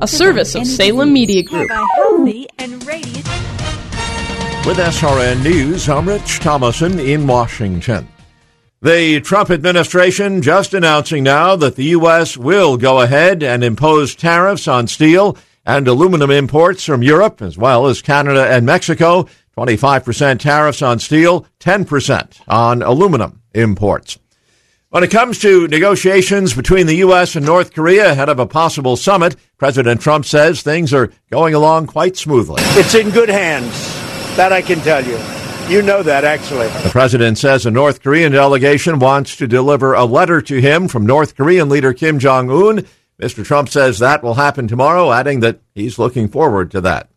A service of Salem Media Group. With SRN News, I'm Rich Thomason in Washington. The Trump administration just announcing now that the U.S. will go ahead and impose tariffs on steel and aluminum imports from Europe, as well as Canada and Mexico. 25% tariffs on steel, 10% on aluminum imports. When it comes to negotiations between the U.S. and North Korea ahead of a possible summit, President Trump says things are going along quite smoothly. It's in good hands. That I can tell you. You know that, actually. The president says a North Korean delegation wants to deliver a letter to him from North Korean leader Kim Jong un. Mr. Trump says that will happen tomorrow, adding that he's looking forward to that.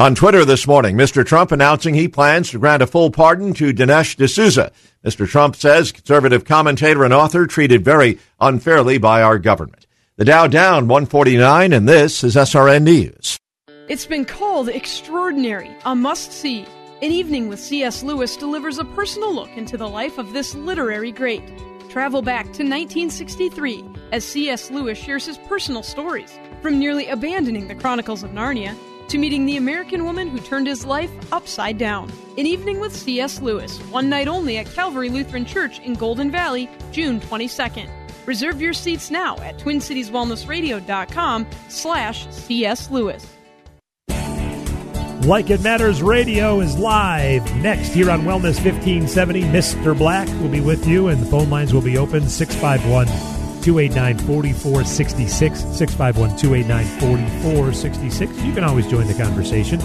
On Twitter this morning, Mr. Trump announcing he plans to grant a full pardon to Dinesh D'Souza. Mr. Trump says conservative commentator and author treated very unfairly by our government. The Dow down 149, and this is SRN News. It's been called extraordinary, a must see. An Evening with C.S. Lewis delivers a personal look into the life of this literary great. Travel back to 1963 as C.S. Lewis shares his personal stories, from nearly abandoning the Chronicles of Narnia to meeting the American woman who turned his life upside down. An Evening with C.S. Lewis, one night only at Calvary Lutheran Church in Golden Valley, June 22nd. Reserve your seats now at TwinCitiesWellnessRadio.com slash C.S. Lewis. Like It Matters Radio is live next here on Wellness 1570. Mr. Black will be with you, and the phone lines will be open 651 289 4466. 651 289 4466. You can always join the conversation.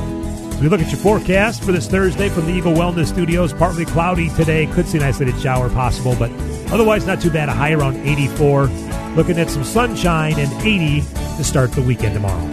We look at your forecast for this Thursday from the Eagle Wellness Studios, partly cloudy today. Could see an isolated shower possible, but otherwise not too bad. A high around 84. Looking at some sunshine and 80 to start the weekend tomorrow.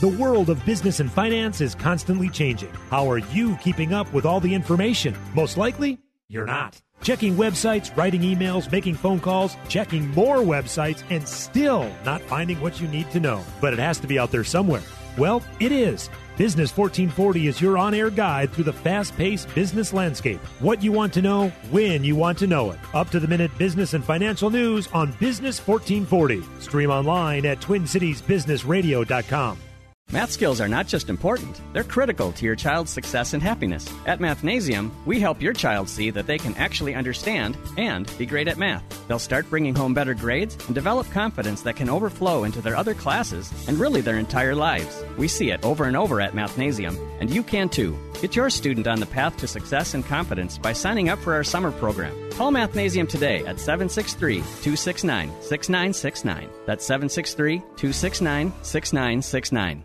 The world of business and finance is constantly changing. How are you keeping up with all the information? Most likely, you're not. Checking websites, writing emails, making phone calls, checking more websites, and still not finding what you need to know. But it has to be out there somewhere. Well, it is. Business 1440 is your on air guide through the fast paced business landscape. What you want to know, when you want to know it. Up to the minute business and financial news on Business 1440. Stream online at TwinCitiesBusinessRadio.com. Math skills are not just important, they're critical to your child's success and happiness. At Mathnasium, we help your child see that they can actually understand and be great at math. They'll start bringing home better grades and develop confidence that can overflow into their other classes and really their entire lives. We see it over and over at Mathnasium, and you can too. Get your student on the path to success and confidence by signing up for our summer program. Call Mathnasium today at 763 269 6969. That's 763 269 6969.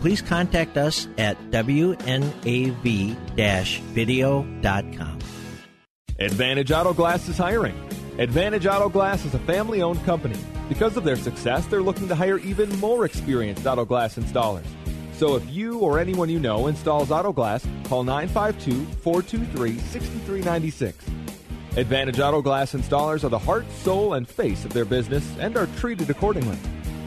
Please contact us at wnav-video.com. Advantage Auto Glass is hiring. Advantage Auto Glass is a family owned company. Because of their success, they're looking to hire even more experienced auto glass installers. So if you or anyone you know installs auto glass, call 952 423 6396. Advantage Auto Glass installers are the heart, soul, and face of their business and are treated accordingly.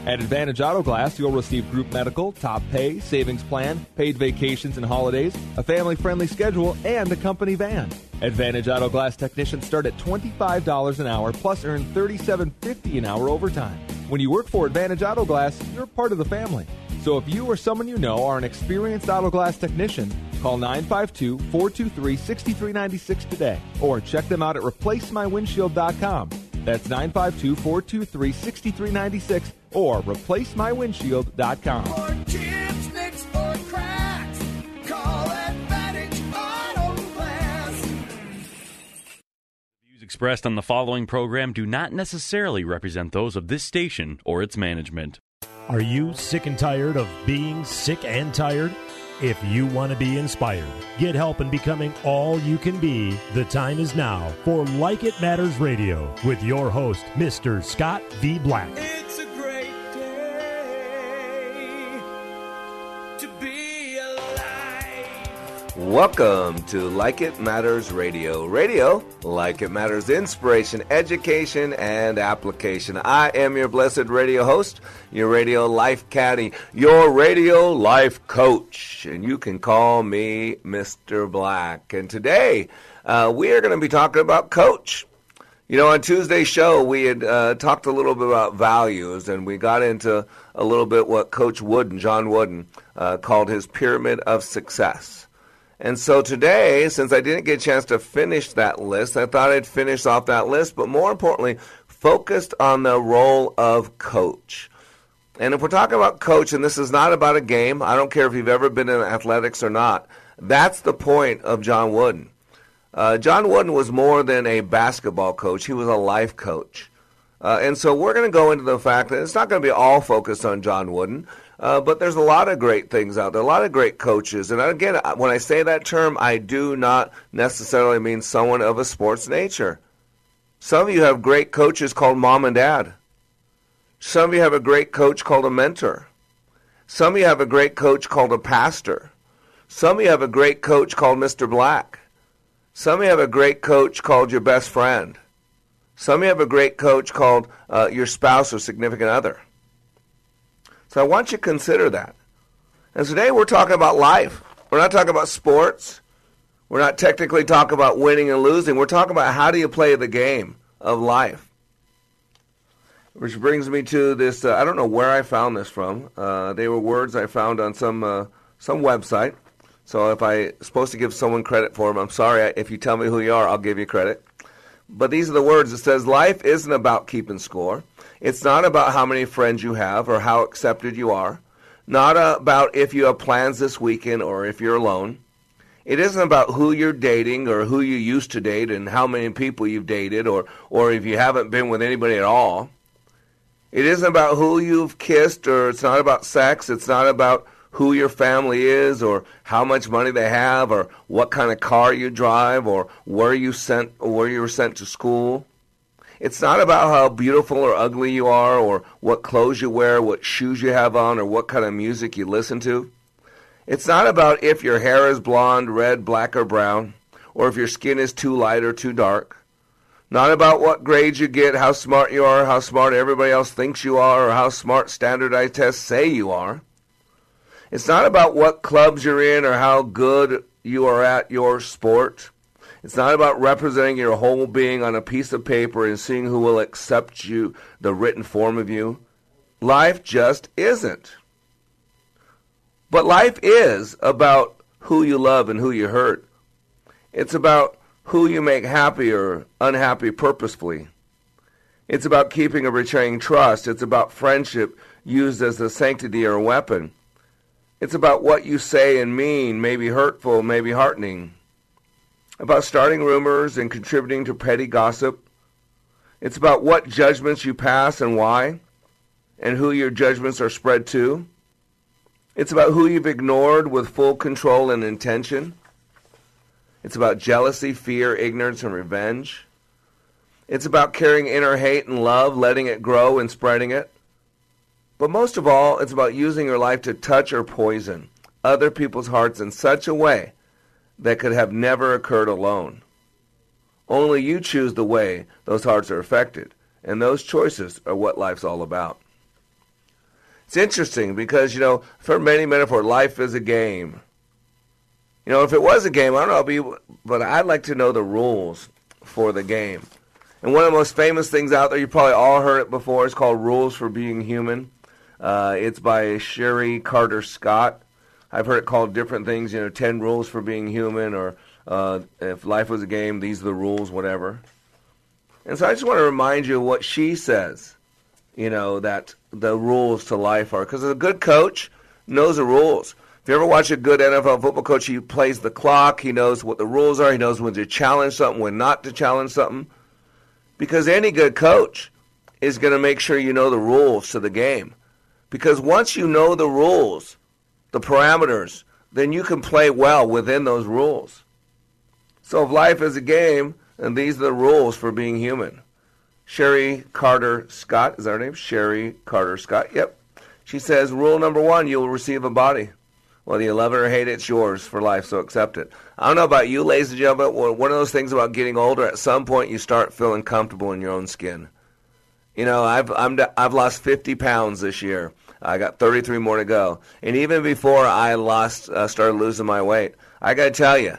At Advantage Auto Glass, you'll receive group medical, top pay, savings plan, paid vacations and holidays, a family friendly schedule, and a company van. Advantage Auto Glass technicians start at $25 an hour plus earn $37.50 an hour overtime. When you work for Advantage Auto Glass, you're part of the family. So if you or someone you know are an experienced auto glass technician, call 952 423 6396 today or check them out at replacemywindshield.com. That's 952 423 6396 or replacemywindshield.com. For chips, nicks, or cracks, call Advantage Auto Glass. Views expressed on the following program do not necessarily represent those of this station or its management. Are you sick and tired of being sick and tired? If you want to be inspired, get help in becoming all you can be, the time is now for Like It Matters Radio with your host, Mr. Scott V. Black. Welcome to Like It Matters Radio. Radio, like it matters, inspiration, education, and application. I am your blessed radio host, your radio life caddy, your radio life coach, and you can call me Mr. Black. And today, uh, we are going to be talking about coach. You know, on Tuesday's show, we had uh, talked a little bit about values, and we got into a little bit what Coach Wooden, John Wooden, uh, called his pyramid of success. And so today, since I didn't get a chance to finish that list, I thought I'd finish off that list, but more importantly, focused on the role of coach. And if we're talking about coach, and this is not about a game, I don't care if you've ever been in athletics or not, that's the point of John Wooden. Uh, John Wooden was more than a basketball coach, he was a life coach. Uh, and so we're going to go into the fact that it's not going to be all focused on John Wooden, uh, but there's a lot of great things out there, a lot of great coaches. And again, when I say that term, I do not necessarily mean someone of a sports nature. Some of you have great coaches called mom and dad. Some of you have a great coach called a mentor. Some of you have a great coach called a pastor. Some of you have a great coach called Mr. Black. Some of you have a great coach called your best friend. Some of you have a great coach called uh, your spouse or significant other. So I want you to consider that. And today we're talking about life. We're not talking about sports. We're not technically talking about winning and losing. We're talking about how do you play the game of life. Which brings me to this. Uh, I don't know where I found this from. Uh, they were words I found on some uh, some website. So if I'm supposed to give someone credit for them, I'm sorry. If you tell me who you are, I'll give you credit. But these are the words. It says, Life isn't about keeping score. It's not about how many friends you have or how accepted you are. Not about if you have plans this weekend or if you're alone. It isn't about who you're dating or who you used to date and how many people you've dated or, or if you haven't been with anybody at all. It isn't about who you've kissed or it's not about sex. It's not about who your family is or how much money they have or what kind of car you drive or where you sent or where you were sent to school. It's not about how beautiful or ugly you are or what clothes you wear, what shoes you have on or what kind of music you listen to. It's not about if your hair is blonde, red, black or brown or if your skin is too light or too dark. Not about what grades you get, how smart you are, how smart everybody else thinks you are, or how smart standardized tests say you are. It's not about what clubs you're in or how good you are at your sport. It's not about representing your whole being on a piece of paper and seeing who will accept you, the written form of you. Life just isn't. But life is about who you love and who you hurt. It's about who you make happy or unhappy purposefully. It's about keeping or betraying trust. It's about friendship used as a sanctity or a weapon. It's about what you say and mean, may be hurtful, may be heartening. About starting rumors and contributing to petty gossip. It's about what judgments you pass and why, and who your judgments are spread to. It's about who you've ignored with full control and intention. It's about jealousy, fear, ignorance, and revenge. It's about carrying inner hate and love, letting it grow and spreading it. But most of all, it's about using your life to touch or poison other people's hearts in such a way that could have never occurred alone. Only you choose the way those hearts are affected, and those choices are what life's all about. It's interesting because, you know, for many metaphor, life is a game. You know, if it was a game, I don't know, but I'd like to know the rules for the game. And one of the most famous things out there, you probably all heard it before, is called Rules for Being Human. Uh, it's by Chérie Carter Scott. I've heard it called different things, you know, 10 rules for being human, or uh, if life was a game, these are the rules, whatever. And so I just want to remind you of what she says, you know, that the rules to life are. Because a good coach knows the rules. If you ever watch a good NFL football coach, he plays the clock. He knows what the rules are. He knows when to challenge something, when not to challenge something. Because any good coach is going to make sure you know the rules to the game. Because once you know the rules, the parameters, then you can play well within those rules. So if life is a game, and these are the rules for being human. Chérie Carter Scott, is that her name? Chérie Carter Scott, yep. She says, rule number one, you will receive a body. Whether you love it or hate it, it's yours for life, so accept it. I don't know about you, ladies and gentlemen, but one of those things about getting older, at some point you start feeling comfortable in your own skin. You know, I've, I'm, I've lost 50 pounds this year. I got 33 more to go. And even before I lost, uh, started losing my weight, I got to tell you,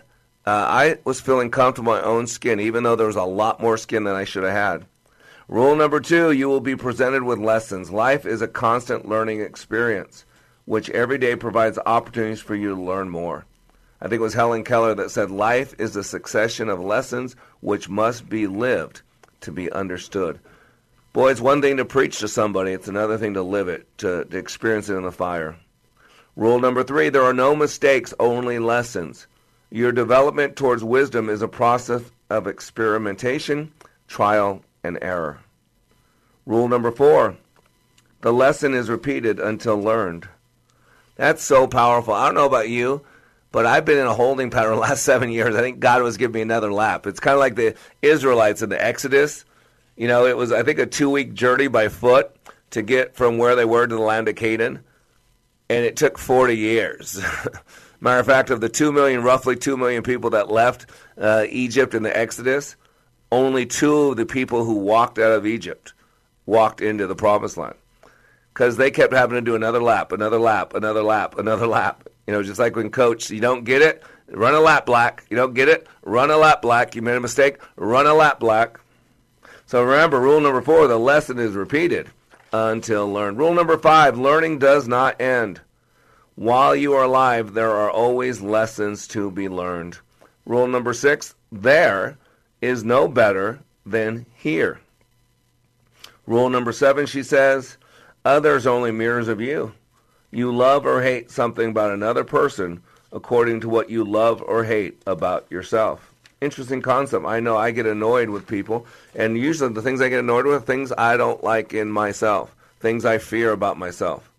uh, I was feeling comfortable in my own skin, even though there was a lot more skin than I should have had. Rule number two you will be presented with lessons. Life is a constant learning experience, which every day provides opportunities for you to learn more. I think it was Helen Keller that said, Life is a succession of lessons which must be lived to be understood. Boy, it's one thing to preach to somebody, it's another thing to live it, to, to experience it in the fire. Rule number three there are no mistakes, only lessons. Your development towards wisdom is a process of experimentation, trial, and error. Rule number four the lesson is repeated until learned. That's so powerful. I don't know about you, but I've been in a holding pattern the last seven years. I think God was giving me another lap. It's kind of like the Israelites in the Exodus. You know, it was, I think, a two week journey by foot to get from where they were to the land of Canaan. And it took 40 years. Matter of fact, of the 2 million, roughly 2 million people that left uh, Egypt in the Exodus, only two of the people who walked out of Egypt walked into the promised land. Because they kept having to do another lap, another lap, another lap, another lap. You know, just like when coach, you don't get it, run a lap black. You don't get it, run a lap black. You made a mistake, run a lap black. So remember, rule number four, the lesson is repeated until learned. Rule number five, learning does not end. While you are alive, there are always lessons to be learned. Rule number six, there is no better than here. Rule number seven, she says, others only mirrors of you. You love or hate something about another person according to what you love or hate about yourself. Interesting concept. I know I get annoyed with people, and usually the things I get annoyed with are things I don't like in myself, things I fear about myself.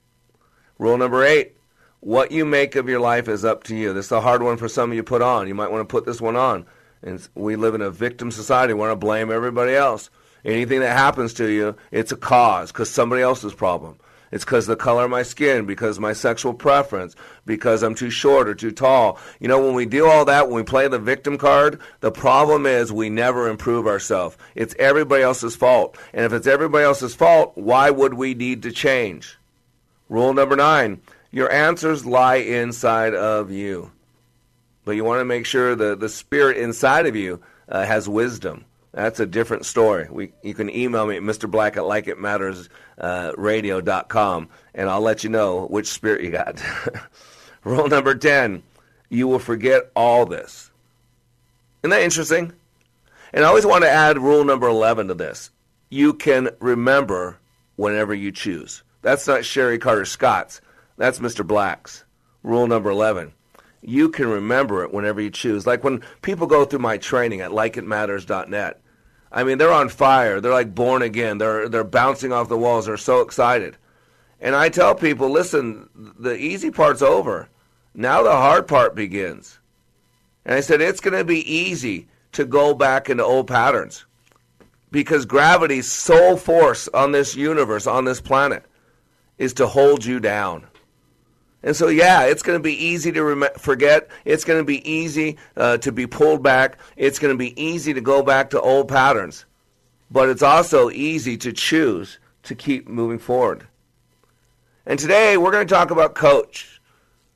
Rule number eight what you make of your life is up to you. This is a hard one for some of you put on. You might want to put this one on. And we live in a victim society. We want to blame everybody else. Anything that happens to you, it's a cause because somebody else's problem. It's because the color of my skin, because my sexual preference, because I'm too short or too tall. You know, when we do all that, when we play the victim card, the problem is we never improve ourselves. It's everybody else's fault. And if it's everybody else's fault, why would we need to change? Rule number nine your answers lie inside of you. But you want to make sure the, the spirit inside of you uh, has wisdom. That's a different story. We, you can email me at Mr. Black at likeitmattersradio.com, uh, and I'll let you know which spirit you got. Rule number 10 you will forget all this. Isn't that interesting? And I always want to add rule number 11 to this. You can remember whenever you choose. That's not Chérie Carter Scott's. That's Mr. Black's. Rule number 11. You can remember it whenever you choose. Like when people go through my training at likeitmatters.net. I mean, they're on fire. They're like born again. They're they're bouncing off the walls. They're so excited. And I tell people, listen, the easy part's over. Now the hard part begins. And I said it's going to be easy to go back into old patterns because gravity's sole force on this universe, on this planet, is to hold you down. And so, yeah, it's going to be easy to rem- forget. It's going to be easy uh, to be pulled back. It's going to be easy to go back to old patterns. But it's also easy to choose to keep moving forward. And today we're going to talk about coach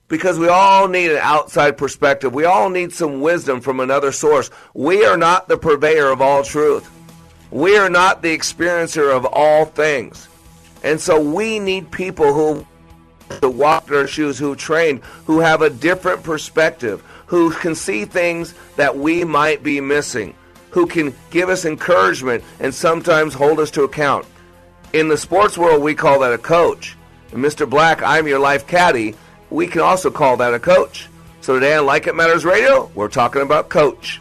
because we all need an outside perspective. We all need some wisdom from another source. We are not the purveyor of all truth. We are not the experiencer of all things. And so we need people who to walk in shoes, who trained, who have a different perspective, who can see things that we might be missing, who can give us encouragement and sometimes hold us to account. In the sports world, we call that a coach. And Mr. Black, I'm your life caddy. We can also call that a coach. So today on Like It Matters Radio, we're talking about coach.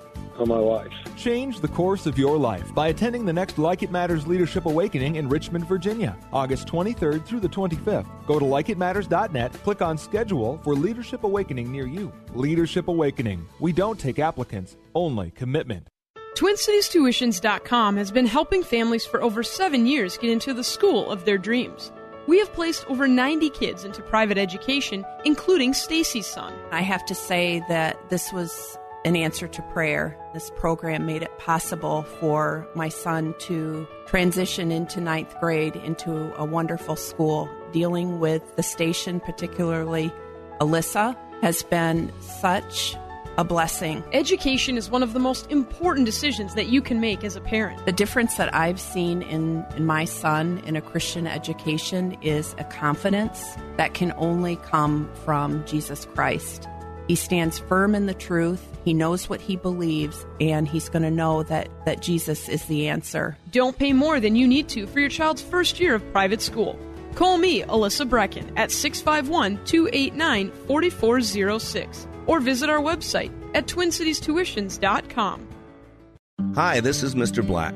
on my life. Change the course of your life by attending the next Like It Matters Leadership Awakening in Richmond, Virginia, August 23rd through the 25th. Go to likeitmatters.net, click on schedule for Leadership Awakening near you. Leadership Awakening. We don't take applicants, only commitment. TwinCitiesTuitions.com has been helping families for over seven years get into the school of their dreams. We have placed over 90 kids into private education, including Stacy's son. I have to say that this was an answer to prayer. This program made it possible for my son to transition into ninth grade into a wonderful school. Dealing with the station, particularly Alyssa, has been such a blessing. Education is one of the most important decisions that you can make as a parent. The difference that I've seen in, in my son in a Christian education is a confidence that can only come from Jesus Christ. He stands firm in the truth. He knows what he believes, and he's going to know that, that Jesus is the answer. Don't pay more than you need to for your child's first year of private school. Call me, Alyssa Brecken, at 651 289 4406 or visit our website at twincitiestuitions.com. Hi, this is Mr. Black.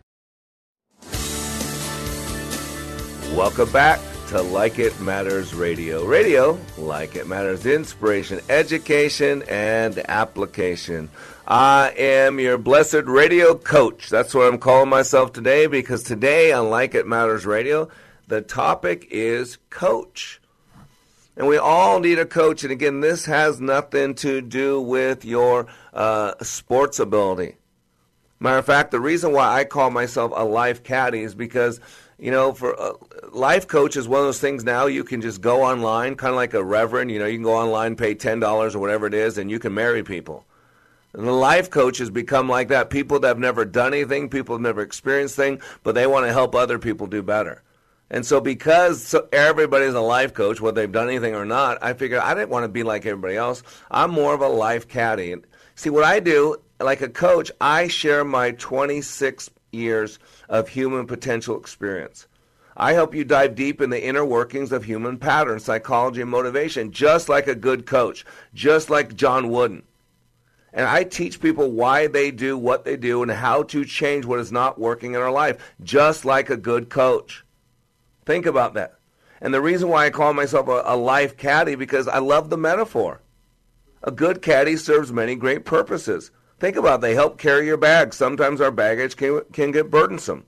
Welcome back to Like It Matters Radio. Radio, like it matters, inspiration, education, and application. I am your blessed radio coach. That's what I'm calling myself today because today on Like It Matters Radio, the topic is coach. And we all need a coach. And again, this has nothing to do with your uh, sports ability. Matter of fact, the reason why I call myself a life caddy is because you know, for uh, life coach is one of those things now you can just go online, kind of like a reverend. You know, you can go online, pay ten dollars or whatever it is, and you can marry people. And the life coach has become like that. People that have never done anything, people have never experienced things, but they want to help other people do better. And so, because so everybody's a life coach, whether they've done anything or not, I figured I didn't want to be like everybody else. I'm more of a life caddy. See, what I do, like a coach, I share my 26 years of human potential experience. I help you dive deep in the inner workings of human patterns, psychology, and motivation, just like a good coach, just like John Wooden. And I teach people why they do what they do and how to change what is not working in our life, just like a good coach. Think about that. And the reason why I call myself a, a life caddy because I love the metaphor. A good caddy serves many great purposes. Think about it. They help carry your bag. Sometimes our baggage can, can get burdensome.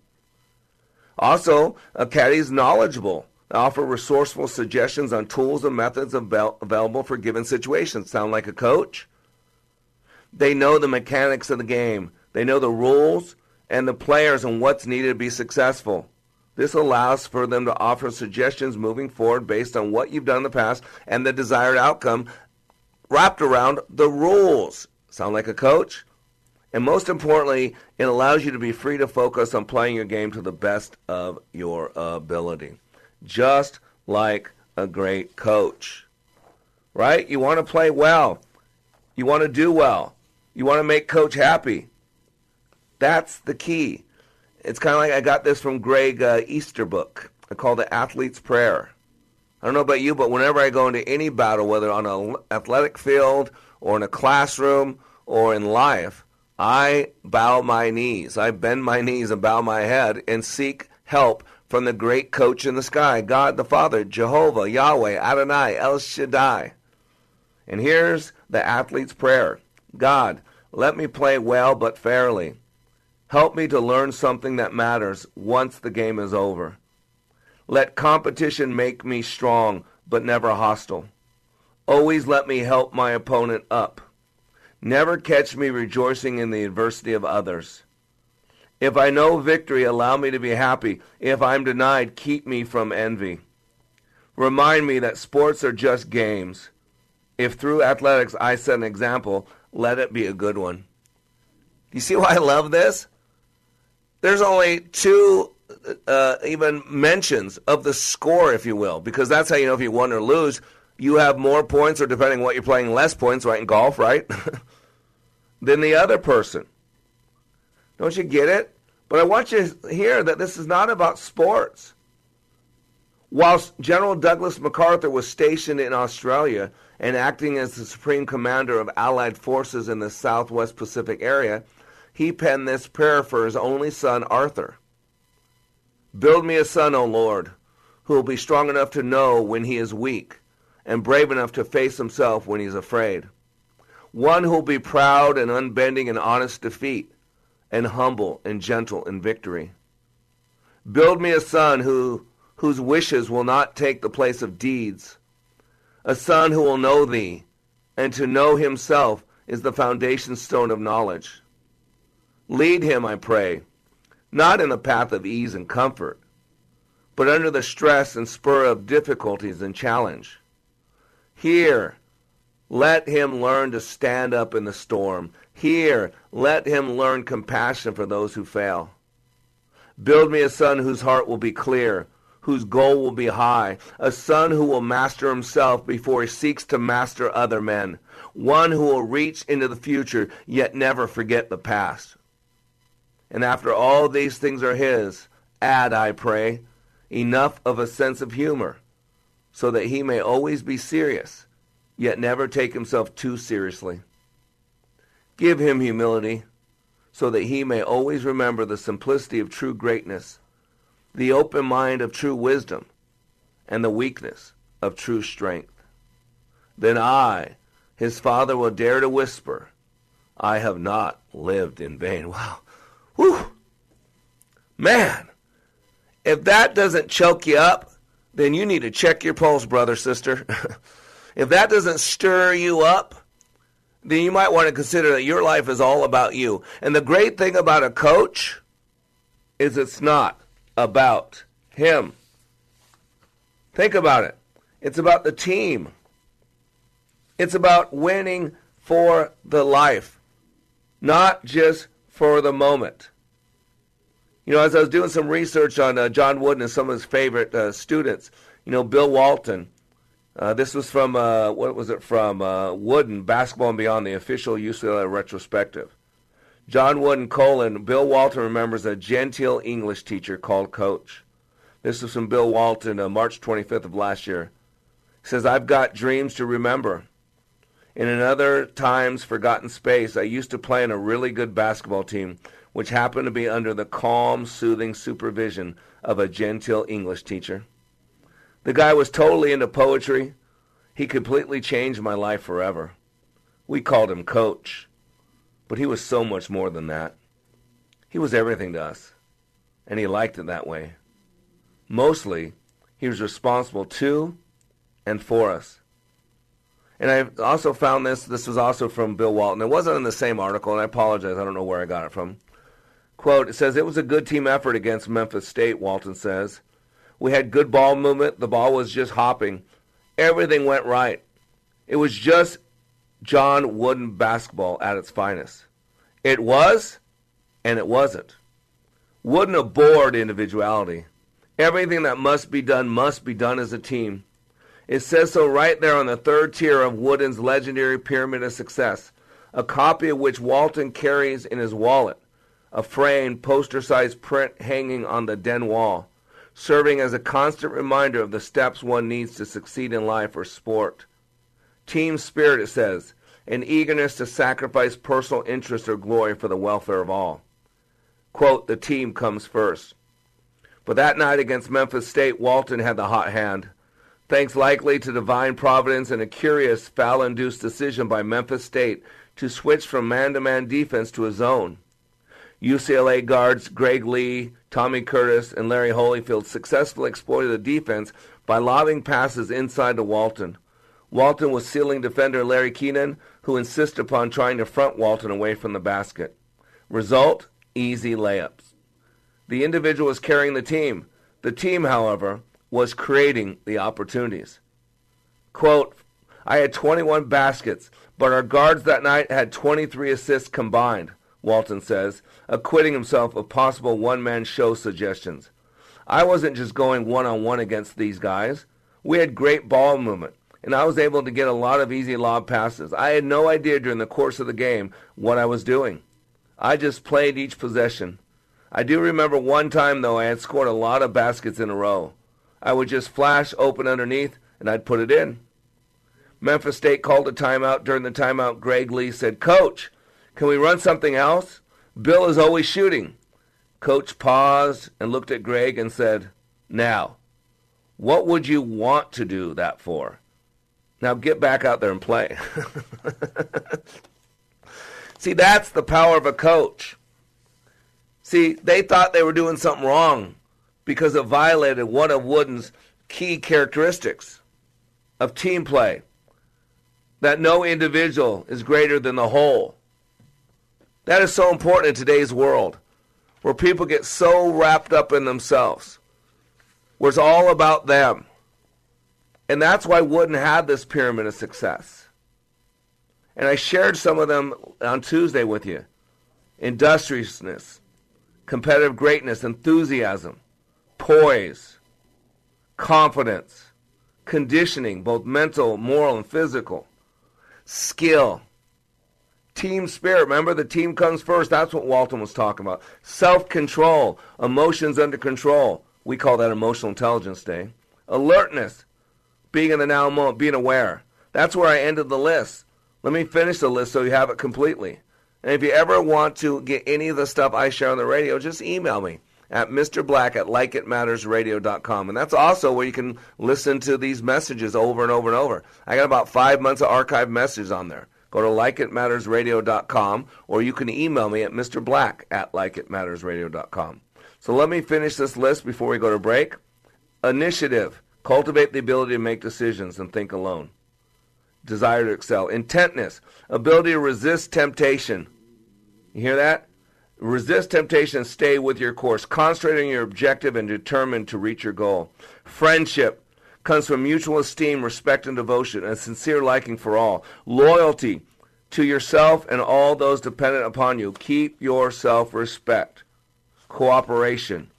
Also, a caddy is knowledgeable. They offer resourceful suggestions on tools and methods avail- available for given situations. Sound like a coach? They know the mechanics of the game. They know the rules and the players and what's needed to be successful. This allows for them to offer suggestions moving forward based on what you've done in the past and the desired outcome wrapped around the rules. Sound like a coach? And most importantly, it allows you to be free to focus on playing your game to the best of your ability. Just like a great coach. Right? You want to play well. You want to do well. You want to make coach happy. That's the key. It's kind of like I got this from Greg uh, Easterbrook. I call it Athlete's Prayer. I don't know about you, but whenever I go into any battle, whether on an athletic field or in a classroom or in life, I bow my knees. I bend my knees and bow my head and seek help from the great coach in the sky, God the Father, Jehovah, Yahweh, Adonai, El Shaddai. And here's the athlete's prayer God, let me play well but fairly. Help me to learn something that matters once the game is over. Let competition make me strong, but never hostile. Always let me help my opponent up. Never catch me rejoicing in the adversity of others. If I know victory, allow me to be happy. If I'm denied, keep me from envy. Remind me that sports are just games. If through athletics I set an example, let it be a good one. You see why I love this? There's only two uh, even mentions of the score, if you will, because that's how you know if you won or lose. You have more points, or depending on what you're playing, less points, right, in golf, right, than the other person. Don't you get it? But I want you to hear that this is not about sports. Whilst General Douglas MacArthur was stationed in Australia and acting as the supreme commander of Allied forces in the Southwest Pacific area, he penned this prayer for his only son, Arthur. Build me a son, O Lord, who will be strong enough to know when he is weak and brave enough to face himself when he is afraid. One who will be proud and unbending in honest defeat and humble and gentle in victory. Build me a son who, whose wishes will not take the place of deeds, a son who will know thee, and to know himself is the foundation stone of knowledge. Lead him, I pray, not in the path of ease and comfort, but under the stress and spur of difficulties and challenge. Here, let him learn to stand up in the storm. Here, let him learn compassion for those who fail. Build me a son whose heart will be clear, whose goal will be high, a son who will master himself before he seeks to master other men, one who will reach into the future yet never forget the past. And after all these things are his, add, I pray, enough of a sense of humor, so that he may always be serious, yet never take himself too seriously. Give him humility, so that he may always remember the simplicity of true greatness, the open mind of true wisdom, and the weakness of true strength. Then I, his father, will dare to whisper, I have not lived in vain. Wow. Whew. Man, if that doesn't choke you up, then you need to check your pulse, brother, sister. if that doesn't stir you up, then you might want to consider that your life is all about you. And the great thing about a coach is it's not about him. Think about it. It's about the team. It's about winning for the life, not just for the moment. You know, as I was doing some research on uh, John Wooden and some of his favorite uh, students, you know, Bill Walton. Uh, this was from, uh, what was it from? Uh, Wooden, Basketball and Beyond, the official UCLA retrospective. John Wooden colon, Bill Walton remembers a genteel English teacher called Coach. This is from Bill Walton, uh, March 25th of last year. He says, I've got dreams to remember. In another time's forgotten space, I used to play in a really good basketball team, which happened to be under the calm, soothing supervision of a genteel English teacher. The guy was totally into poetry. He completely changed my life forever. We called him Coach, but he was so much more than that. He was everything to us, and he liked it that way. Mostly, he was responsible to and for us. And I also found this, this was also from Bill Walton. It wasn't in the same article, and I apologize, I don't know where I got it from. Quote, it says, It was a good team effort against Memphis State, Walton says. We had good ball movement. The ball was just hopping. Everything went right. It was just John Wooden basketball at its finest. It was, and it wasn't. Wooden abhorred individuality. Everything that must be done must be done as a team. It says so right there on the third tier of Wooden's legendary Pyramid of Success, a copy of which Walton carries in his wallet, a framed, poster sized print hanging on the den wall, serving as a constant reminder of the steps one needs to succeed in life or sport. Team spirit, it says, an eagerness to sacrifice personal interest or glory for the welfare of all. Quote, the team comes first. But that night against Memphis State, Walton had the hot hand. Thanks likely to divine providence and a curious foul induced decision by Memphis State to switch from man to man defense to a zone. UCLA guards Greg Lee, Tommy Curtis, and Larry Hollyfield successfully exploited the defense by lobbing passes inside to Walton. Walton was sealing defender Larry Kenon, who insisted upon trying to front Walton away from the basket. Result easy layups. The individual was carrying the team. The team, however, was creating the opportunities. Quote, I had 21 baskets, but our guards that night had 23 assists combined, Walton says, acquitting himself of possible one man show suggestions. I wasn't just going one on one against these guys. We had great ball movement, and I was able to get a lot of easy lob passes. I had no idea during the course of the game what I was doing. I just played each possession. I do remember one time, though, I had scored a lot of baskets in a row. I would just flash open underneath, and I'd put it in. Memphis State called a timeout. During the timeout, Greg Lee said, Coach, can we run something else? Bill is always shooting. Coach paused and looked at Greg and said, Now, what would you want to do that for? Now get back out there and play. See, that's the power of a coach. See, they thought they were doing something wrong because it violated one of Wooden's key characteristics of team play that no individual is greater than the whole. That is so important in today's world where people get so wrapped up in themselves, where it's all about them. And that's why Wooden had this pyramid of success. And I shared some of them on Tuesday with you industriousness, competitive greatness, enthusiasm, poise, confidence, conditioning, both mental, moral, and physical, skill, team spirit. Remember, the team comes first. That's what Walton was talking about. Self control, emotions under control. We call that emotional intelligence day. Alertness, being in the now moment, being aware. That's where I ended the list. Let me finish the list so you have it completely. And if you ever want to get any of the stuff I share on the radio, just email me at Mr. Black at likeitmattersradio.com. And that's also where you can listen to these messages over and over and over. I got about five months of archived messages on there. Go to likeitmattersradio.com or you can email me at Mr. Black at likeitmattersradio.com. So let me finish this list before we go to break. Initiative. Cultivate the ability to make decisions and think alone. Desire to excel. Intentness. Ability to resist temptation. You hear that? Resist temptation stay with your course. Concentrate on your objective and determined to reach your goal. Friendship comes from mutual esteem, respect, and devotion, and sincere liking for all. Loyalty to yourself and all those dependent upon you. Keep your self respect. Cooperation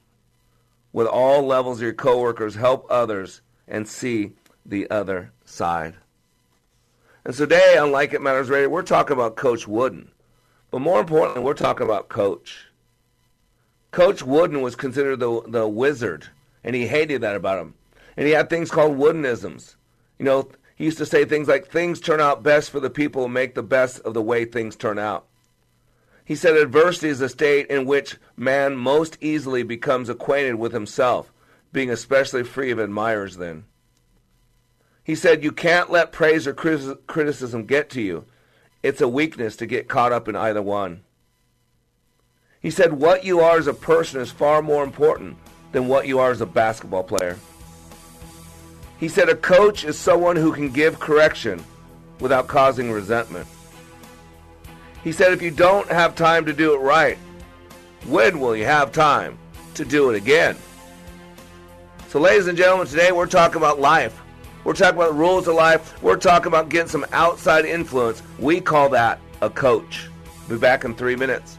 with all levels of your coworkers. Help others and see the other side. And so today on Like It Matters Radio, we're talking about Coach Wooden. But more importantly, we're talking about Coach. Coach Wooden was considered the, the wizard, and he hated that about him. And he had things called Woodenisms. You know, he used to say things like, things turn out best for the people who make the best of the way things turn out. He said adversity is a state in which man most easily becomes acquainted with himself, being especially free of admirers then. He said, You can't let praise or criticism get to you. It's a weakness to get caught up in either one. He said, What you are as a person is far more important than what you are as a basketball player. He said, A coach is someone who can give correction without causing resentment. He said, If you don't have time to do it right, when will you have time to do it again? So, ladies and gentlemen, today we're talking about life. We're talking about the rules of life. We're talking about getting some outside influence. We call that a coach. Be back in three minutes.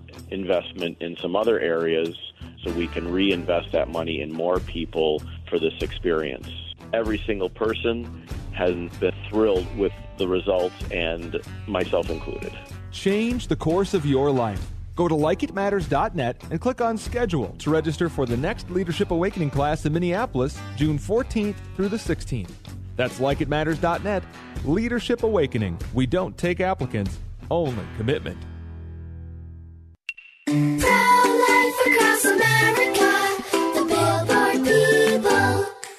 investment in some other areas so we can reinvest that money in more people for this experience. Every single person has been thrilled with the results, and myself included. Change the course of your life. Go to likeitmatters.net and click on schedule to register for the next Leadership Awakening class in Minneapolis, June 14th through the 16th. That's likeitmatters.net. Leadership Awakening. We don't take applicants, only commitment.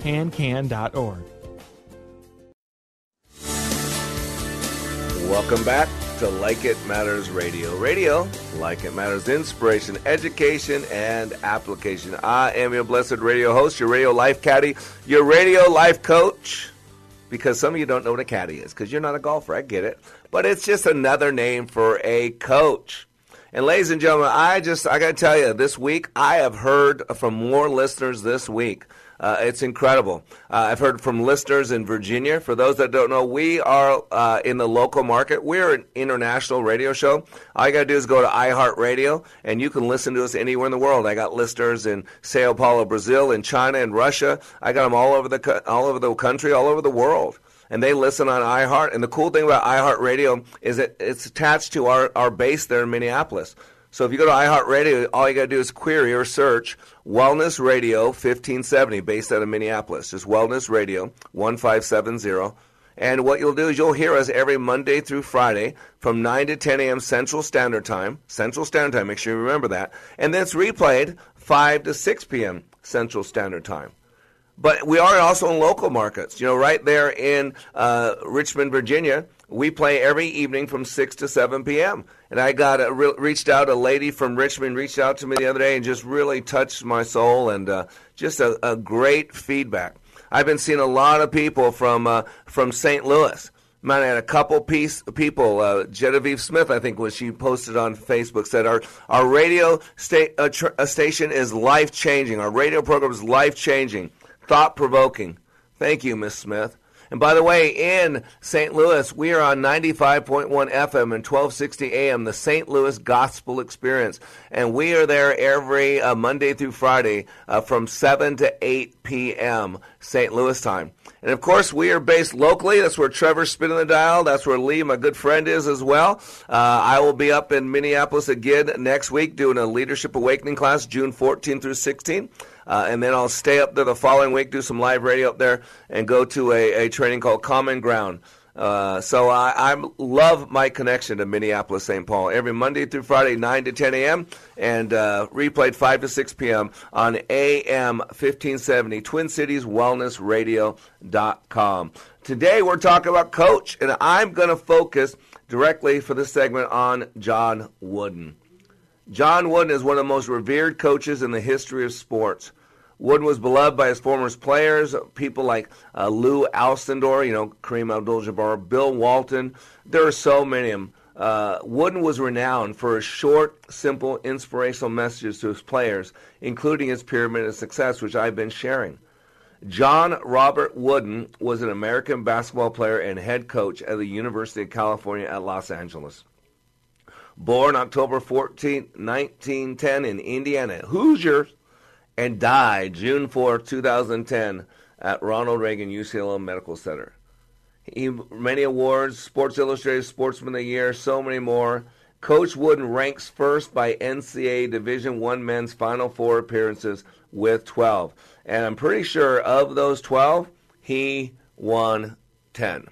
Pancan.org. Welcome back to Like It Matters Radio. Radio, like it matters, inspiration, education, and application. I am your blessed radio host, your radio life caddy, your radio life coach. Because some of you don't know what a caddy is, because you're not a golfer. I get it. But it's just another name for a coach. And ladies and gentlemen, I just, I got to tell you, this week, I have heard from more listeners this week. Uh, it's incredible. Uh, I've heard from listeners in Virginia. For those that don't know, we are uh, in the local market. We're an international radio show. All you got to do is go to iHeartRadio, and you can listen to us anywhere in the world. I got listeners in Sao Paulo, Brazil, in China, in Russia. I got them all over the all over the country, all over the world. And they listen on iHeart. And the cool thing about iHeartRadio is that it's attached to our, our base there in Minneapolis. So if you go to iHeartRadio, all you got to do is query or search Wellness Radio 1570, based out of Minneapolis. Just Wellness Radio 1570. And what you'll do is you'll hear us every Monday through Friday from 9 to 10 a.m. Central Standard Time. Central Standard Time, make sure you remember that. And then it's replayed 5 to 6 p.m. Central Standard Time. But we are also in local markets. You know, right there in uh, Richmond, Virginia, we play every evening from 6 to 7 p.m. And I got a, re- reached out, a lady from Richmond reached out to me the other day and just really touched my soul and uh, just a, a great feedback. I've been seeing a lot of people from uh, from St. Louis. Man, I had a couple piece people. Uh, Genevieve Smith, I think, was she posted on Facebook, said our our radio sta- uh, tr- uh, station is life changing. Our radio program is life changing, thought provoking. Thank you, Miss Smith. And by the way, in St. Louis, we are on 95.1 FM and 1260 AM, the St. Louis Gospel Experience. And we are there every uh, Monday through Friday uh, from 7 to 8 p.m. St. Louis time. And of course, we are based locally. That's where Trevor's spinning the dial. That's where Lee, my good friend, is as well. Uh, I will be up in Minneapolis again next week doing a Leadership Awakening class, June 14 through 16. Uh, and then I'll stay up there the following week, do some live radio up there, and go to a, a training called Common Ground. Uh, so I, I love my connection to Minneapolis, St. Paul. Every Monday through Friday, 9 to 10 a.m., and uh, replayed 5 to 6 p.m. on AM 1570, Twin Cities Wellness Radio.com. Today we're talking about coach, and I'm going to focus directly for this segment on John Wooden. John Wooden is one of the most revered coaches in the history of sports. Wooden was beloved by his former players, people like uh, Lou Alcindor, you know, Kareem Abdul-Jabbar, Bill Walton. There are so many of them. Uh, Wooden was renowned for his short, simple, inspirational messages to his players, including his pyramid of success, which I've been sharing. John Robert Wooden was an American basketball player and head coach at the University of California at Los Angeles. Born October 14, 1910 in Indiana, Hoosiers, and died June 4, 2010 at Ronald Reagan UCLA Medical Center. He many awards, Sports Illustrated Sportsman of the Year, so many more. Coach Wooden ranks first by NCAA Division One men's Final Four appearances with 12, and I'm pretty sure of those 12, he won 10.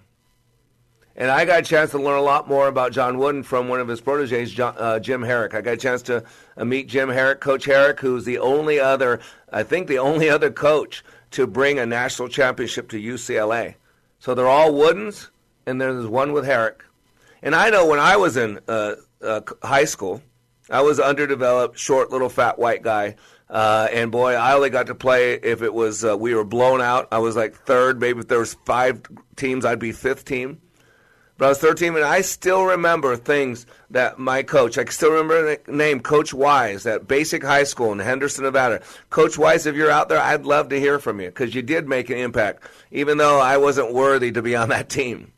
And I got a chance to learn a lot more about John Wooden from one of his proteges, John, uh, Jim Harrick. I got a chance to uh, meet Jim Harrick, Coach Harrick, who's the only other, I think, the only other coach to bring a national championship to UCLA. So they're all Woodens, and there's one with Harrick. And I know when I was in uh, uh, high school, I was underdeveloped, short, little, fat white guy. Uh, and boy, I only got to play if it was uh, we were blown out. I was like third. Maybe if there was five teams, I'd be fifth team. But I was 13, and I still remember things that my coach, I still remember the name Coach Wise at Basic High School in Henderson, Nevada. Coach Wise, if you're out there, I'd love to hear from you because you did make an impact, even though I wasn't worthy to be on that team.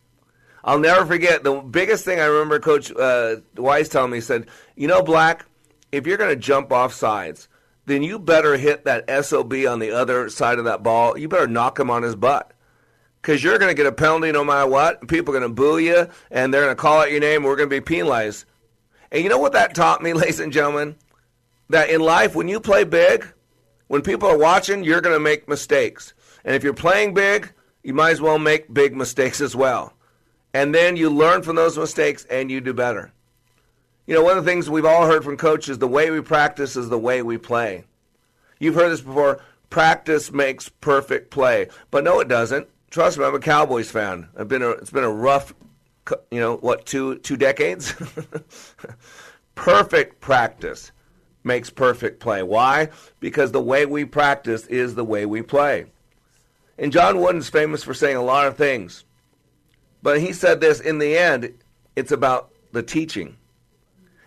I'll never forget the biggest thing I remember Coach uh, Wise telling me he said, You know, Black, if you're going to jump off sides, then you better hit that SOB on the other side of that ball. You better knock him on his butt because you're going to get a penalty no matter what. People are going to boo you, and they're going to call out your name, and we're going to be penalized. And you know what that taught me, ladies and gentlemen? That in life, when you play big, when people are watching, you're going to make mistakes. And if you're playing big, you might as well make big mistakes as well. And then you learn from those mistakes and you do better. You know, one of the things we've all heard from coaches the way we practice is the way we play. You've heard this before practice makes perfect play. But no, it doesn't trust me, I'm a Cowboys fan. I've been a, it's been a rough, you know, what two two decades. perfect practice makes perfect play. Why? Because the way we practice is the way we play. And John Wooden's famous for saying a lot of things, but he said this: in the end, it's about the teaching.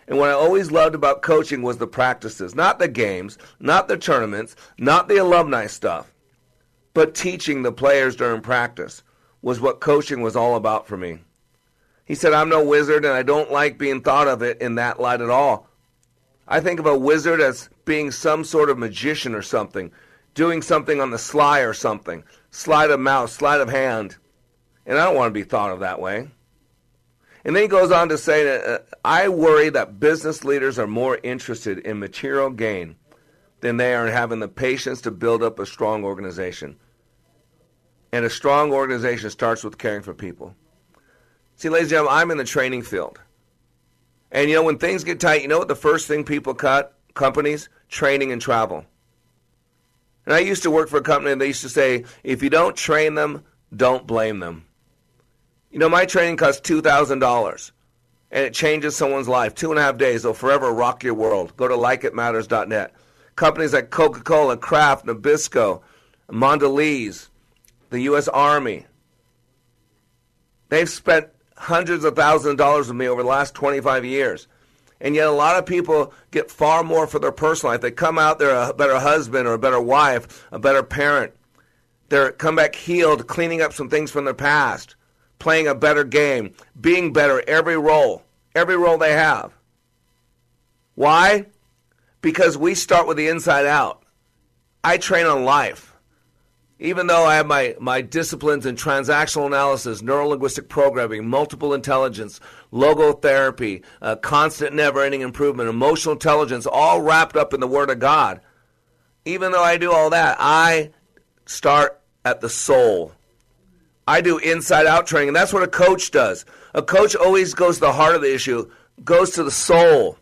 And what I always loved about coaching was the practices, not the games, not the tournaments, not the alumni stuff but teaching the players during practice was what coaching was all about for me. He said, I'm no wizard and I don't like being thought of it in that light at all. I think of a wizard as being some sort of magician or something, doing something on the sly or something, sleight of mouth, sleight of hand. And I don't want to be thought of that way. And then he goes on to say that uh, I worry that business leaders are more interested in material gain than they are in having the patience to build up a strong organization. And a strong organization starts with caring for people. See, ladies and gentlemen, I'm in the training field. And you know, when things get tight, you know what the first thing people cut? Companies? Training and travel. And I used to work for a company and they used to say, if you don't train them, don't blame them. You know, my training costs $2,000 and it changes someone's life. Two and a half days, they'll forever rock your world. Go to likeitmatters.net. Companies like Coca Cola, Kraft, Nabisco, Mondelez, the U.S. Army, they've spent hundreds of thousands of dollars with me over the last 25 years. And yet, a lot of people get far more for their personal life. They come out, they're a better husband or a better wife, a better parent. They're come back healed, cleaning up some things from their past, playing a better game, being better every role, every role they have. Why? Because we start with the inside out. I train on life. Even though I have my, my disciplines in transactional analysis, neurolinguistic programming, multiple intelligence, logotherapy, uh, constant never ending improvement, emotional intelligence, all wrapped up in the Word of God. Even though I do all that, I start at the soul. I do inside out training, and that's what a coach does. A coach always goes to the heart of the issue, goes to the soul,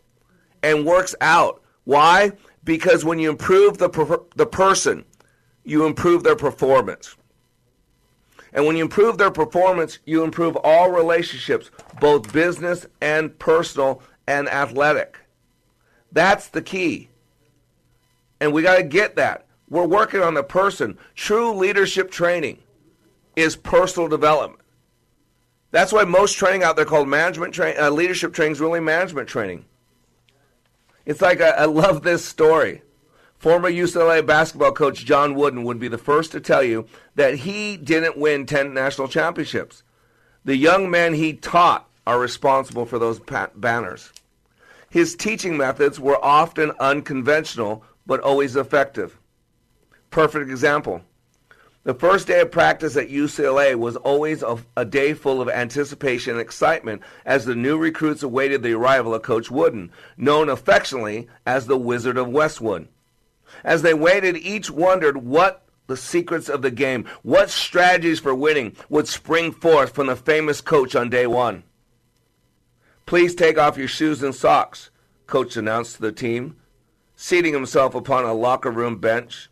and works out. Why? Because when you improve the, per- the person, you improve their performance. And when you improve their performance, you improve all relationships, both business and personal and athletic. That's the key. And we got to get that. We're working on the person. True leadership training is personal development. That's why most training out there called management training, uh, leadership training is really management training. It's like I, I love this story. Former UCLA basketball coach John Wooden would be the first to tell you that he didn't win 10 national championships. The young men he taught are responsible for those banners. His teaching methods were often unconventional, but always effective. Perfect example. The first day of practice at UCLA was always a, a, day full of anticipation and excitement as the new recruits awaited the arrival of Coach Wooden, known affectionately as the Wizard of Westwood. As they waited, each wondered what the secrets of the game, what strategies for winning would spring forth from the famous coach on day one. Please take off your shoes and socks, coach announced to the team, seating himself upon a locker room bench.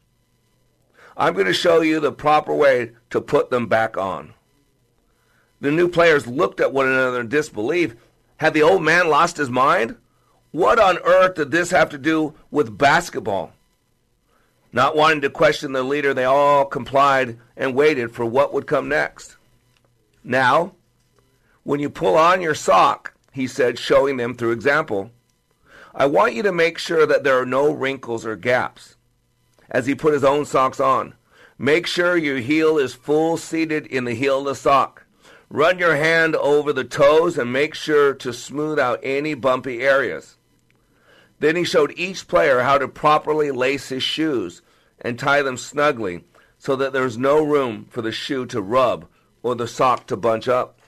I'm going to show you the proper way to put them back on. The new players looked at one another in disbelief. Had the old man lost his mind? What on earth did this have to do with basketball? Not wanting to question the leader, they all complied and waited for what would come next. Now, when you pull on your sock, he said, showing them through example, I want you to make sure that there are no wrinkles or gaps. As he put his own socks on, make sure your heel is full seated in the heel of the sock. Run your hand over the toes and make sure to smooth out any bumpy areas. Then he showed each player how to properly lace his shoes and tie them snugly so that there's no room for the shoe to rub or the sock to bunch up.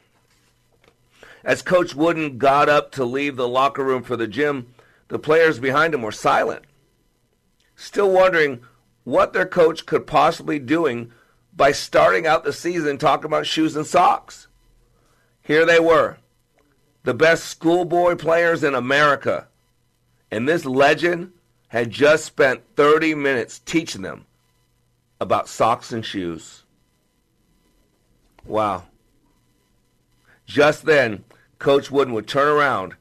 As Coach Wooden got up to leave the locker room for the gym, the players behind him were silent, still wondering what their coach could possibly be doing by starting out the season talking about shoes and socks. Here they were, the best schoolboy players in America and this legend had just spent 30 minutes teaching them about socks and shoes. Wow. Just then, Coach Wooden would turn around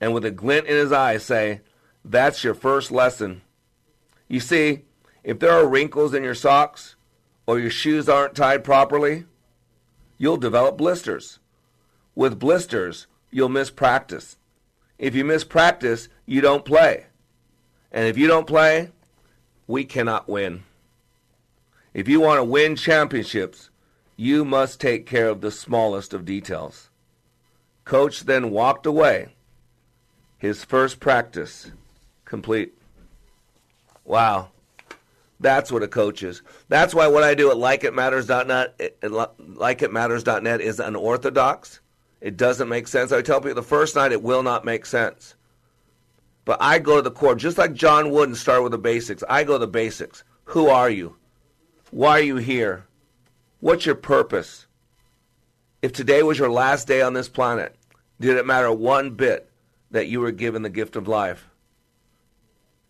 and, with a glint in his eye, say, That's your first lesson. You see, if there are wrinkles in your socks or your shoes aren't tied properly, you'll develop blisters. With blisters, you'll miss practice. If you miss practice, you don't play. And if you don't play, we cannot win. If you want to win championships, you must take care of the smallest of details. Coach then walked away. His first practice complete. Wow. That's what a coach is. That's why what I do at likeitmatters.net, likeitmatters.net is unorthodox. It doesn't make sense. I tell people the first night it will not make sense. But I go to the core, just like John Wooden started with the basics. I go to the basics. Who are you? Why are you here? What's your purpose? If today was your last day on this planet, did it matter one bit that you were given the gift of life?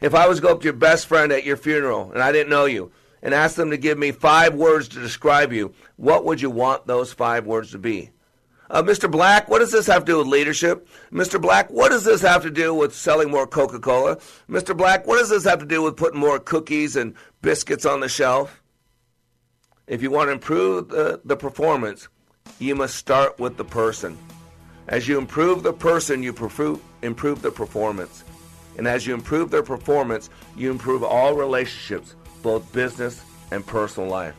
If I was to go up to your best friend at your funeral and I didn't know you, and asked them to give me five words to describe you, what would you want those five words to be? Uh, Mr. Black, what does this have to do with leadership? Mr. Black, what does this have to do with selling more Coca Cola? Mr. Black, what does this have to do with putting more cookies and biscuits on the shelf? If you want to improve the, the performance, you must start with the person. As you improve the person, you improve, improve the performance. And as you improve their performance, you improve all relationships, both business and personal life.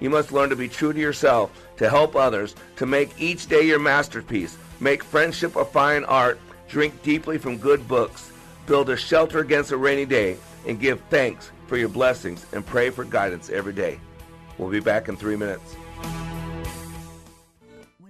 You must learn to be true to yourself, to help others, to make each day your masterpiece, make friendship a fine art, drink deeply from good books, build a shelter against a rainy day, and give thanks for your blessings and pray for guidance every day. We'll be back in three minutes.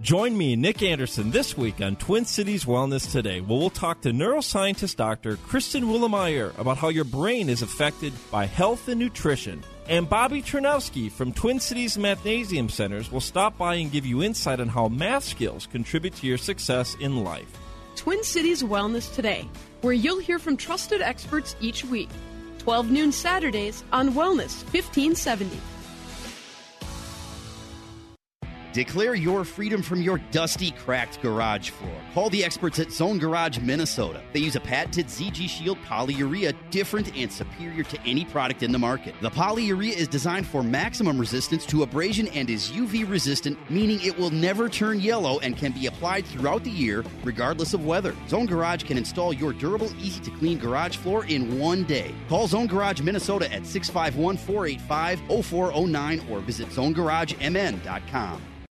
Join me, Nick Anderson, this week on Twin Cities Wellness Today, where we'll talk to neuroscientist Dr. Kristen Willeumier about how your brain is affected by health and nutrition. And Bobby Chernowski from Twin Cities Mathnasium Centers will stop by and give you insight on how math skills contribute to your success in life. Twin Cities Wellness Today, where you'll hear from trusted experts each week. 12 noon Saturdays on Wellness 1570. Declare your freedom from your dusty, cracked garage floor. Call the experts at Zone Garage Minnesota. They use a patented ZG Shield polyurea, different and superior to any product in the market. The polyurea is designed for maximum resistance to abrasion and is UV resistant, meaning it will never turn yellow and can be applied throughout the year, regardless of weather. Zone Garage can install your durable, easy to clean garage floor in one day. Call Zone Garage Minnesota at 651 485 0409 or visit zonegaragemn.com.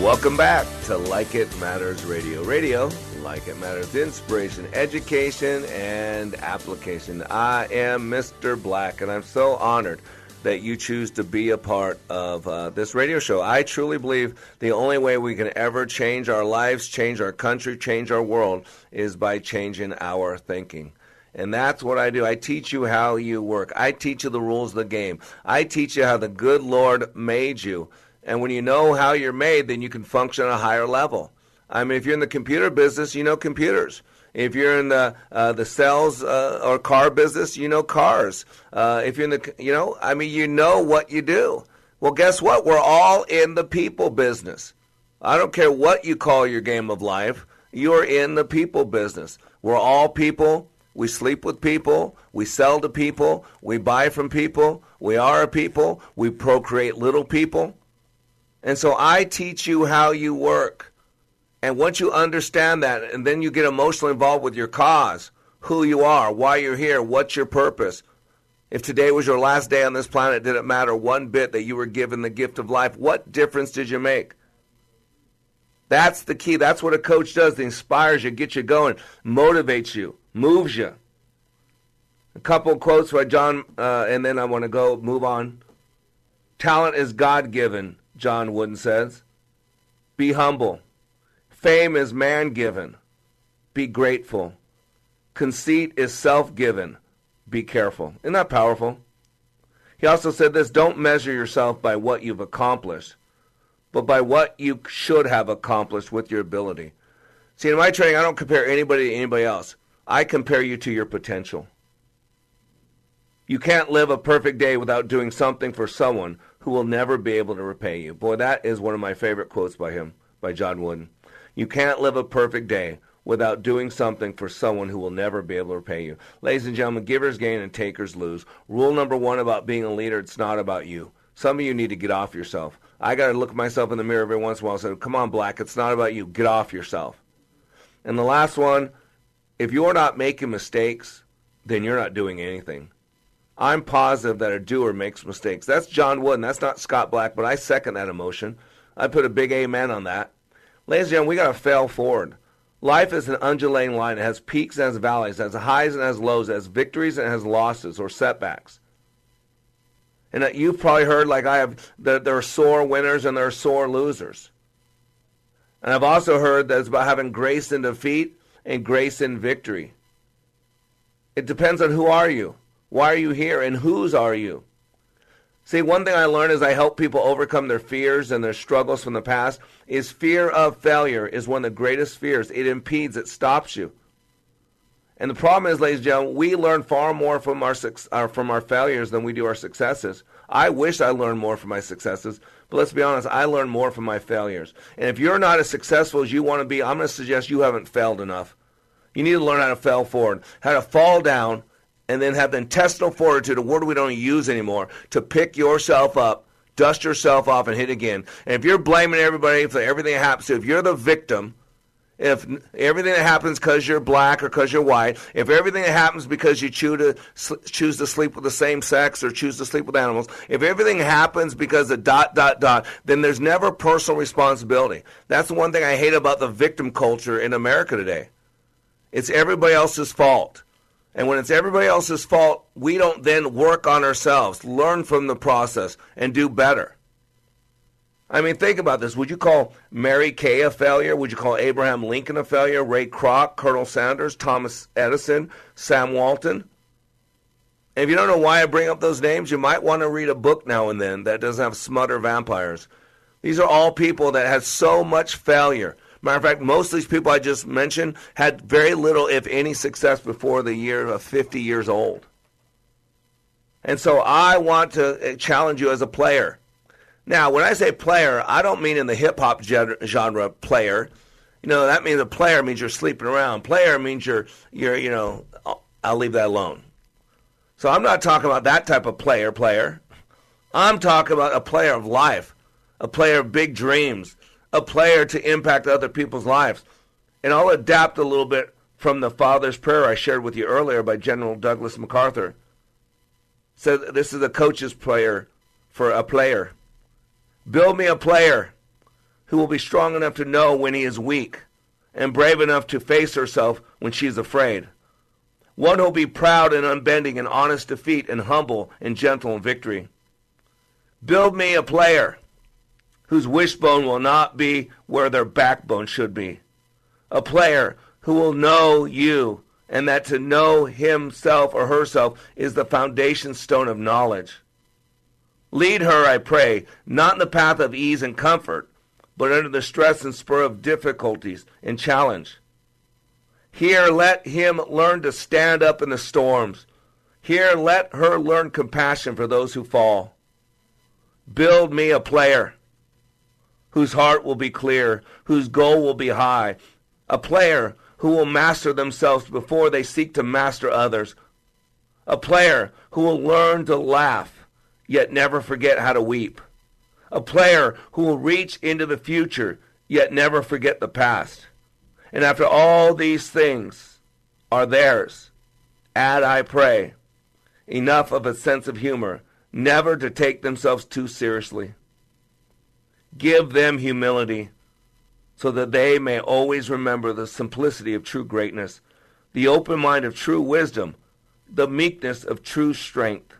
Welcome back to Like It Matters Radio. Radio, like it matters, inspiration, education, and application. I am Mr. Black, and I'm so honored that you choose to be a part of uh, this radio show. I truly believe the only way we can ever change our lives, change our country, change our world is by changing our thinking. And that's what I do. I teach you how you work. I teach you the rules of the game. I teach you how the good Lord made you. And when you know how you're made, then you can function at a higher level. I mean, if you're in the computer business, you know computers. If you're in the uh, the sales uh, or car business, you know cars. Uh, if you're in the, you know, I mean, you know what you do. Well, guess what? We're all in the people business. I don't care what you call your game of life. You're in the people business. We're all people. We sleep with people. We sell to people. We buy from people. We are a people. We procreate little people. And so I teach you how you work. And once you understand that, and then you get emotionally involved with your cause, who you are, why you're here, what's your purpose. If today was your last day on this planet, did it matter one bit that you were given the gift of life? What difference did you make? That's the key. That's what a coach does. It inspires you, gets you going, motivates you, moves you. A couple quotes by John, uh, and then I want to go move on. Talent is God given, John Wooden says. Be humble. Fame is man given. Be grateful. Conceit is self given. Be careful. Isn't that powerful? He also said this don't measure yourself by what you've accomplished, but by what you should have accomplished with your ability. See, in my training, I don't compare anybody to anybody else. I compare you to your potential. You can't live a perfect day without doing something for someone who will never be able to repay you. Boy, that is one of my favorite quotes by him, by John Wooden. You can't live a perfect day without doing something for someone who will never be able to repay you. Ladies and gentlemen, givers gain and takers lose. Rule number one about being a leader, it's not about you. Some of you need to get off yourself. I got to look myself in the mirror every once in a while and say, come on, Black, it's not about you. Get off yourself. And the last one, if you're not making mistakes, then you're not doing anything. I'm positive that a doer makes mistakes. That's John Wooden. That's not Scott Black, but I second that emotion. I put a big amen on that. Ladies and gentlemen, we got to fail forward. Life is an undulating line. It has peaks and has valleys, it has highs and has lows, it has victories and has losses or setbacks. And that you've probably heard, like I have, that there are sore winners and there are sore losers. And I've also heard that it's about having grace in defeat and grace in victory. It depends on who are you, why are you here, and whose are you. See, one thing I learned as I help people overcome their fears and their struggles from the past is fear of failure is one of the greatest fears. It impedes, it stops you. And the problem is, ladies and gentlemen, we learn far more from our, uh, from our failures than we do our successes. I wish I learned more from my successes, but let's be honest, I learn more from my failures. And if you're not as successful as you want to be, I'm going to suggest you haven't failed enough. You need to learn how to fail forward, how to fall down, and then have the intestinal fortitude, a word we don't use anymore, to pick yourself up, dust yourself off, and hit again. And if you're blaming everybody for everything that happens to if you're the victim, if everything that happens because you're black or because you're white, if everything that happens because you choose to choose to sleep with the same sex or choose to sleep with animals, if everything happens because of dot dot dot, then there's never personal responsibility. That's the one thing I hate about the victim culture in America today. It's everybody else's fault. And when it's everybody else's fault, we don't then work on ourselves, learn from the process, and do better. I mean, think about this. Would you call Mary Kay a failure? Would you call Abraham Lincoln a failure? Ray Kroc, Colonel Sanders, Thomas Edison, Sam Walton? And if you don't know why I bring up those names, you might want to read a book now and then that doesn't have smutter vampires. These are all people that had so much failure. Matter of fact, most of these people I just mentioned had very little, if any, success before the year of 50 years old. And so I want to uh, challenge you as a player. Now, when I say player, I don't mean in the hip hop genre player. You know, that means a player means you're sleeping around. Player means you're, you're, you know, I'll leave that alone. So I'm not talking about that type of player, player. I'm talking about a player of life, a player of big dreams, a player to impact other people's lives. And I'll adapt a little bit from the Father's Prayer I shared with you earlier by General Douglas MacArthur. So this is a coach's prayer for a player. Build me a player who will be strong enough to know when he is weak and brave enough to face herself when she is afraid. One who will be proud and unbending in honest defeat and humble and gentle in victory. Build me a player whose wishbone will not be where their backbone should be. A player who will know you, and that to know himself or herself is the foundation stone of knowledge. Lead her, I pray, not in the path of ease and comfort, but under the stress and spur of difficulties and challenge. Here, let him learn to stand up in the storms. Here, let her learn compassion for those who fall. Build me a player whose heart will be clear, whose goal will be high, a player who will master themselves before they seek to master others, a player who will learn to laugh yet never forget how to weep, a player who will reach into the future yet never forget the past. And after all these things, are theirs. Add, I pray, enough of a sense of humor, never to take themselves too seriously. Give them humility so that they may always remember the simplicity of true greatness, the open mind of true wisdom, the meekness of true strength.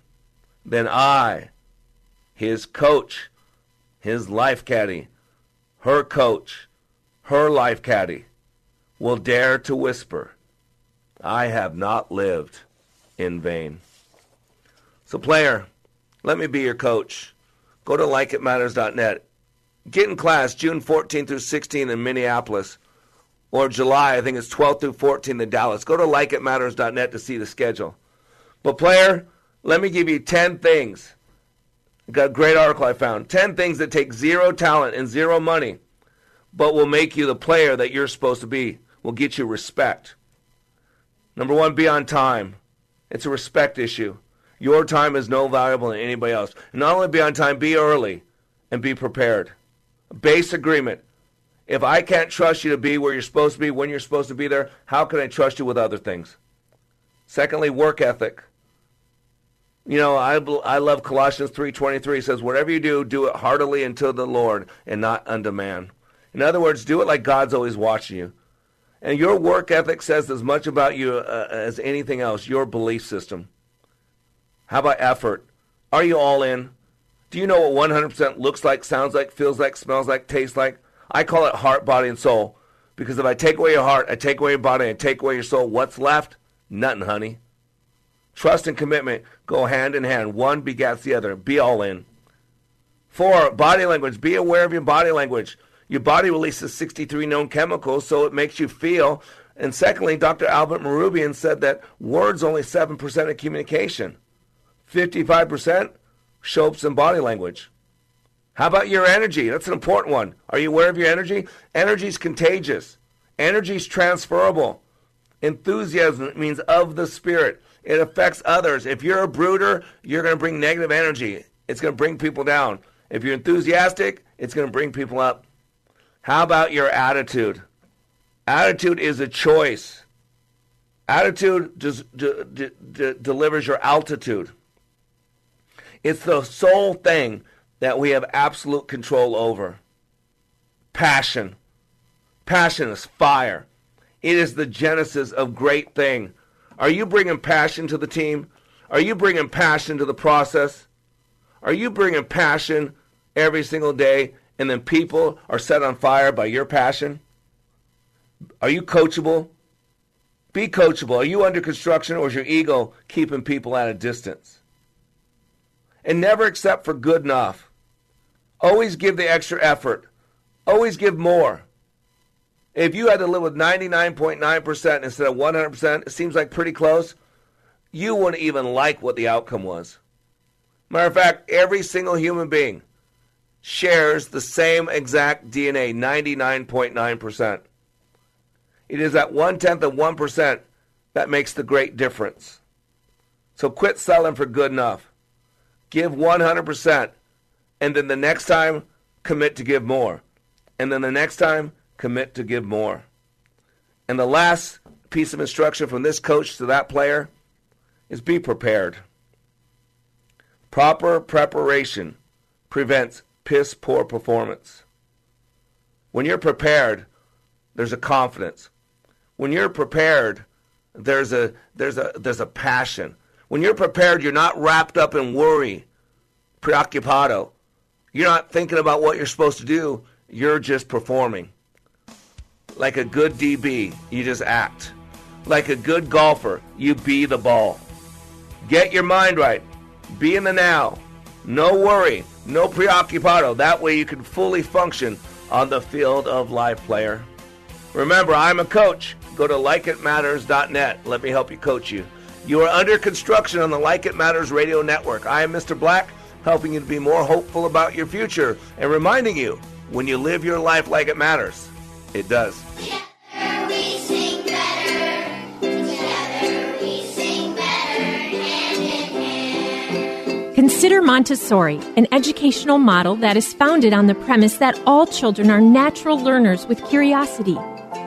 Then I, his coach, his life caddy, her coach, her life caddy, will dare to whisper, I have not lived in vain. So, player, let me be your coach. Go to likeitmatters.net. Get in class June 14 through 16 in Minneapolis, or July, I think it's 12 through 14 in Dallas. Go to likeitmatters.net to see the schedule. But, player, let me give you 10 things. I got a great article I found 10 things that take zero talent and zero money, but will make you the player that you're supposed to be, will get you respect. Number one, be on time. It's a respect issue. Your time is no valuable than anybody else. Not only be on time, be early and be prepared. Base agreement. If I can't trust you to be where you're supposed to be, when you're supposed to be there, how can I trust you with other things? Secondly, work ethic. You know, I, I love Colossians 3.23. It says, whatever you do, do it heartily unto the Lord and not unto man. In other words, do it like God's always watching you. And your work ethic says as much about you uh, as anything else, your belief system. How about effort? Are you all in? Do you know what 100% looks like, sounds like, feels like, smells like, tastes like? I call it heart, body, and soul. Because if I take away your heart, I take away your body, I take away your soul, what's left? Nothing, honey. Trust and commitment go hand in hand. One begets the other. Be all in. Four, body language. Be aware of your body language. Your body releases 63 known chemicals, so it makes you feel. And secondly, Dr. Albert Mehrabian said that words only 7% of communication. 55% show up in body language. How about your energy? That's an important one. Are you aware of your energy? Energy is contagious. Energy is transferable. Enthusiasm means of the spirit. It affects others. If you're a brooder, you're going to bring negative energy. It's going to bring people down. If you're enthusiastic, it's going to bring people up. How about your attitude? Attitude is a choice. Attitude delivers your altitude. It's the sole thing that we have absolute control over. Passion. Passion is fire. It is the genesis of great thing. Are you bringing passion to the team? Are you bringing passion to the process? Are you bringing passion every single day and then people are set on fire by your passion? Are you coachable? Be coachable. Are you under construction or is your ego keeping people at a distance? And never accept for good enough. Always give the extra effort. Always give more. If you had to live with 99.9% instead of 100%, it seems like pretty close. You wouldn't even like what the outcome was. Matter of fact, every single human being shares the same exact DNA, 99.9%. It is that one tenth of 1% that makes the great difference. So quit selling for good enough. Give 100%. And then the next time, commit to give more. And then the next time, commit to give more. And the last piece of instruction from this coach to that player is be prepared. Proper preparation prevents piss poor performance. When you're prepared, there's a confidence. When you're prepared, there's a there's a there's a passion. When you're prepared, you're not wrapped up in worry, preoccupado. You're not thinking about what you're supposed to do. You're just performing. Like a good DB, you just act. Like a good golfer, you be the ball. Get your mind right. Be in the now. No worry, no preoccupado. That way you can fully function on the field of life, player. Remember, I'm a coach. Go to likeitmatters.net. Let me help you coach you. You are under construction on the Like It Matters radio network. I am Mr. Black, helping you to be more hopeful about your future and reminding you when you live your life like it matters, it does. Consider Montessori, an educational model that is founded on the premise that all children are natural learners with curiosity.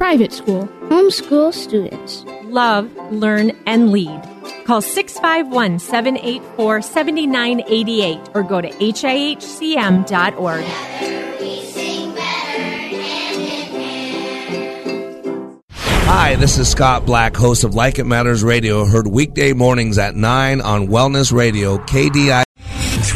private school, homeschool students love, learn, and lead. Call 651 784 7988 or go to HIHCM.org. Hi, this is Scott Black, host of Like It Matters Radio, heard weekday mornings at 9 on Wellness Radio, KDI.